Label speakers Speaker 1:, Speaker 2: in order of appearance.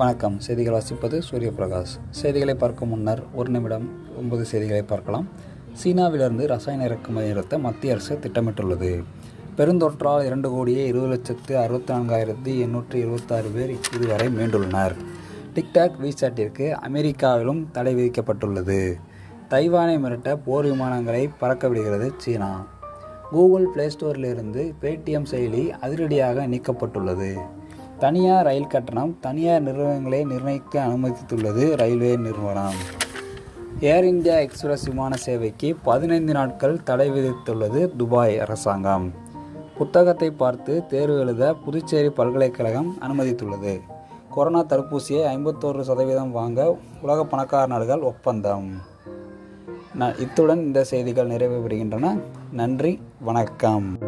Speaker 1: வணக்கம். செய்திகள் வாசிப்பது சூரியபிரகாஷ். செய்திகளை பார்க்கும் முன்னர் ஒரு நிமிடம் ஒன்பது செய்திகளை பார்க்கலாம். சீனாவிலிருந்து ரசாயன இறக்குமதி நிறுத்த மத்திய அரசு திட்டமிட்டுள்ளது. பெருந்தொற்றால் இரண்டு கோடியே இருபது லட்சத்து அறுபத்தி நான்காயிரத்தி எண்ணூற்றி இருபத்தாறு பேர் இதுவரை மீண்டுள்ளனர். டிக்டாக் விசாட்டிற்கு அமெரிக்காவிலும் தடை விதிக்கப்பட்டுள்ளது. தைவானை மிரட்ட போர் விமானங்களை பறக்க விடுகிறது சீனா. கூகுள் பிளே ஸ்டோரிலிருந்து பேடிஎம் செயலி அதிரடியாக நீக்கப்பட்டுள்ளது. தனியார் ரயில் கட்டணம் தனியார் நிறுவனங்களை நிர்ணயிக்க அனுமதித்துள்ளது ரயில்வே நிறுவனம். ஏர் இந்தியா எக்ஸ்பிரஸ் விமான சேவைக்கு பதினைந்து நாட்கள் தடை விதித்துள்ளது துபாய் அரசாங்கம். புத்தகத்தை பார்த்து தேர்வு எழுத புதுச்சேரி பல்கலைக்கழகம் அனுமதித்துள்ளது. கொரோனா தடுப்பூசியை ஐம்பத்தோரு சதவீதம் வாங்க உலக பணக்கார நாடுகள் ஒப்பந்தம். ந இத்துடன் இந்த செய்திகள் நிறைவு பெறுகின்றன நன்றி வணக்கம்.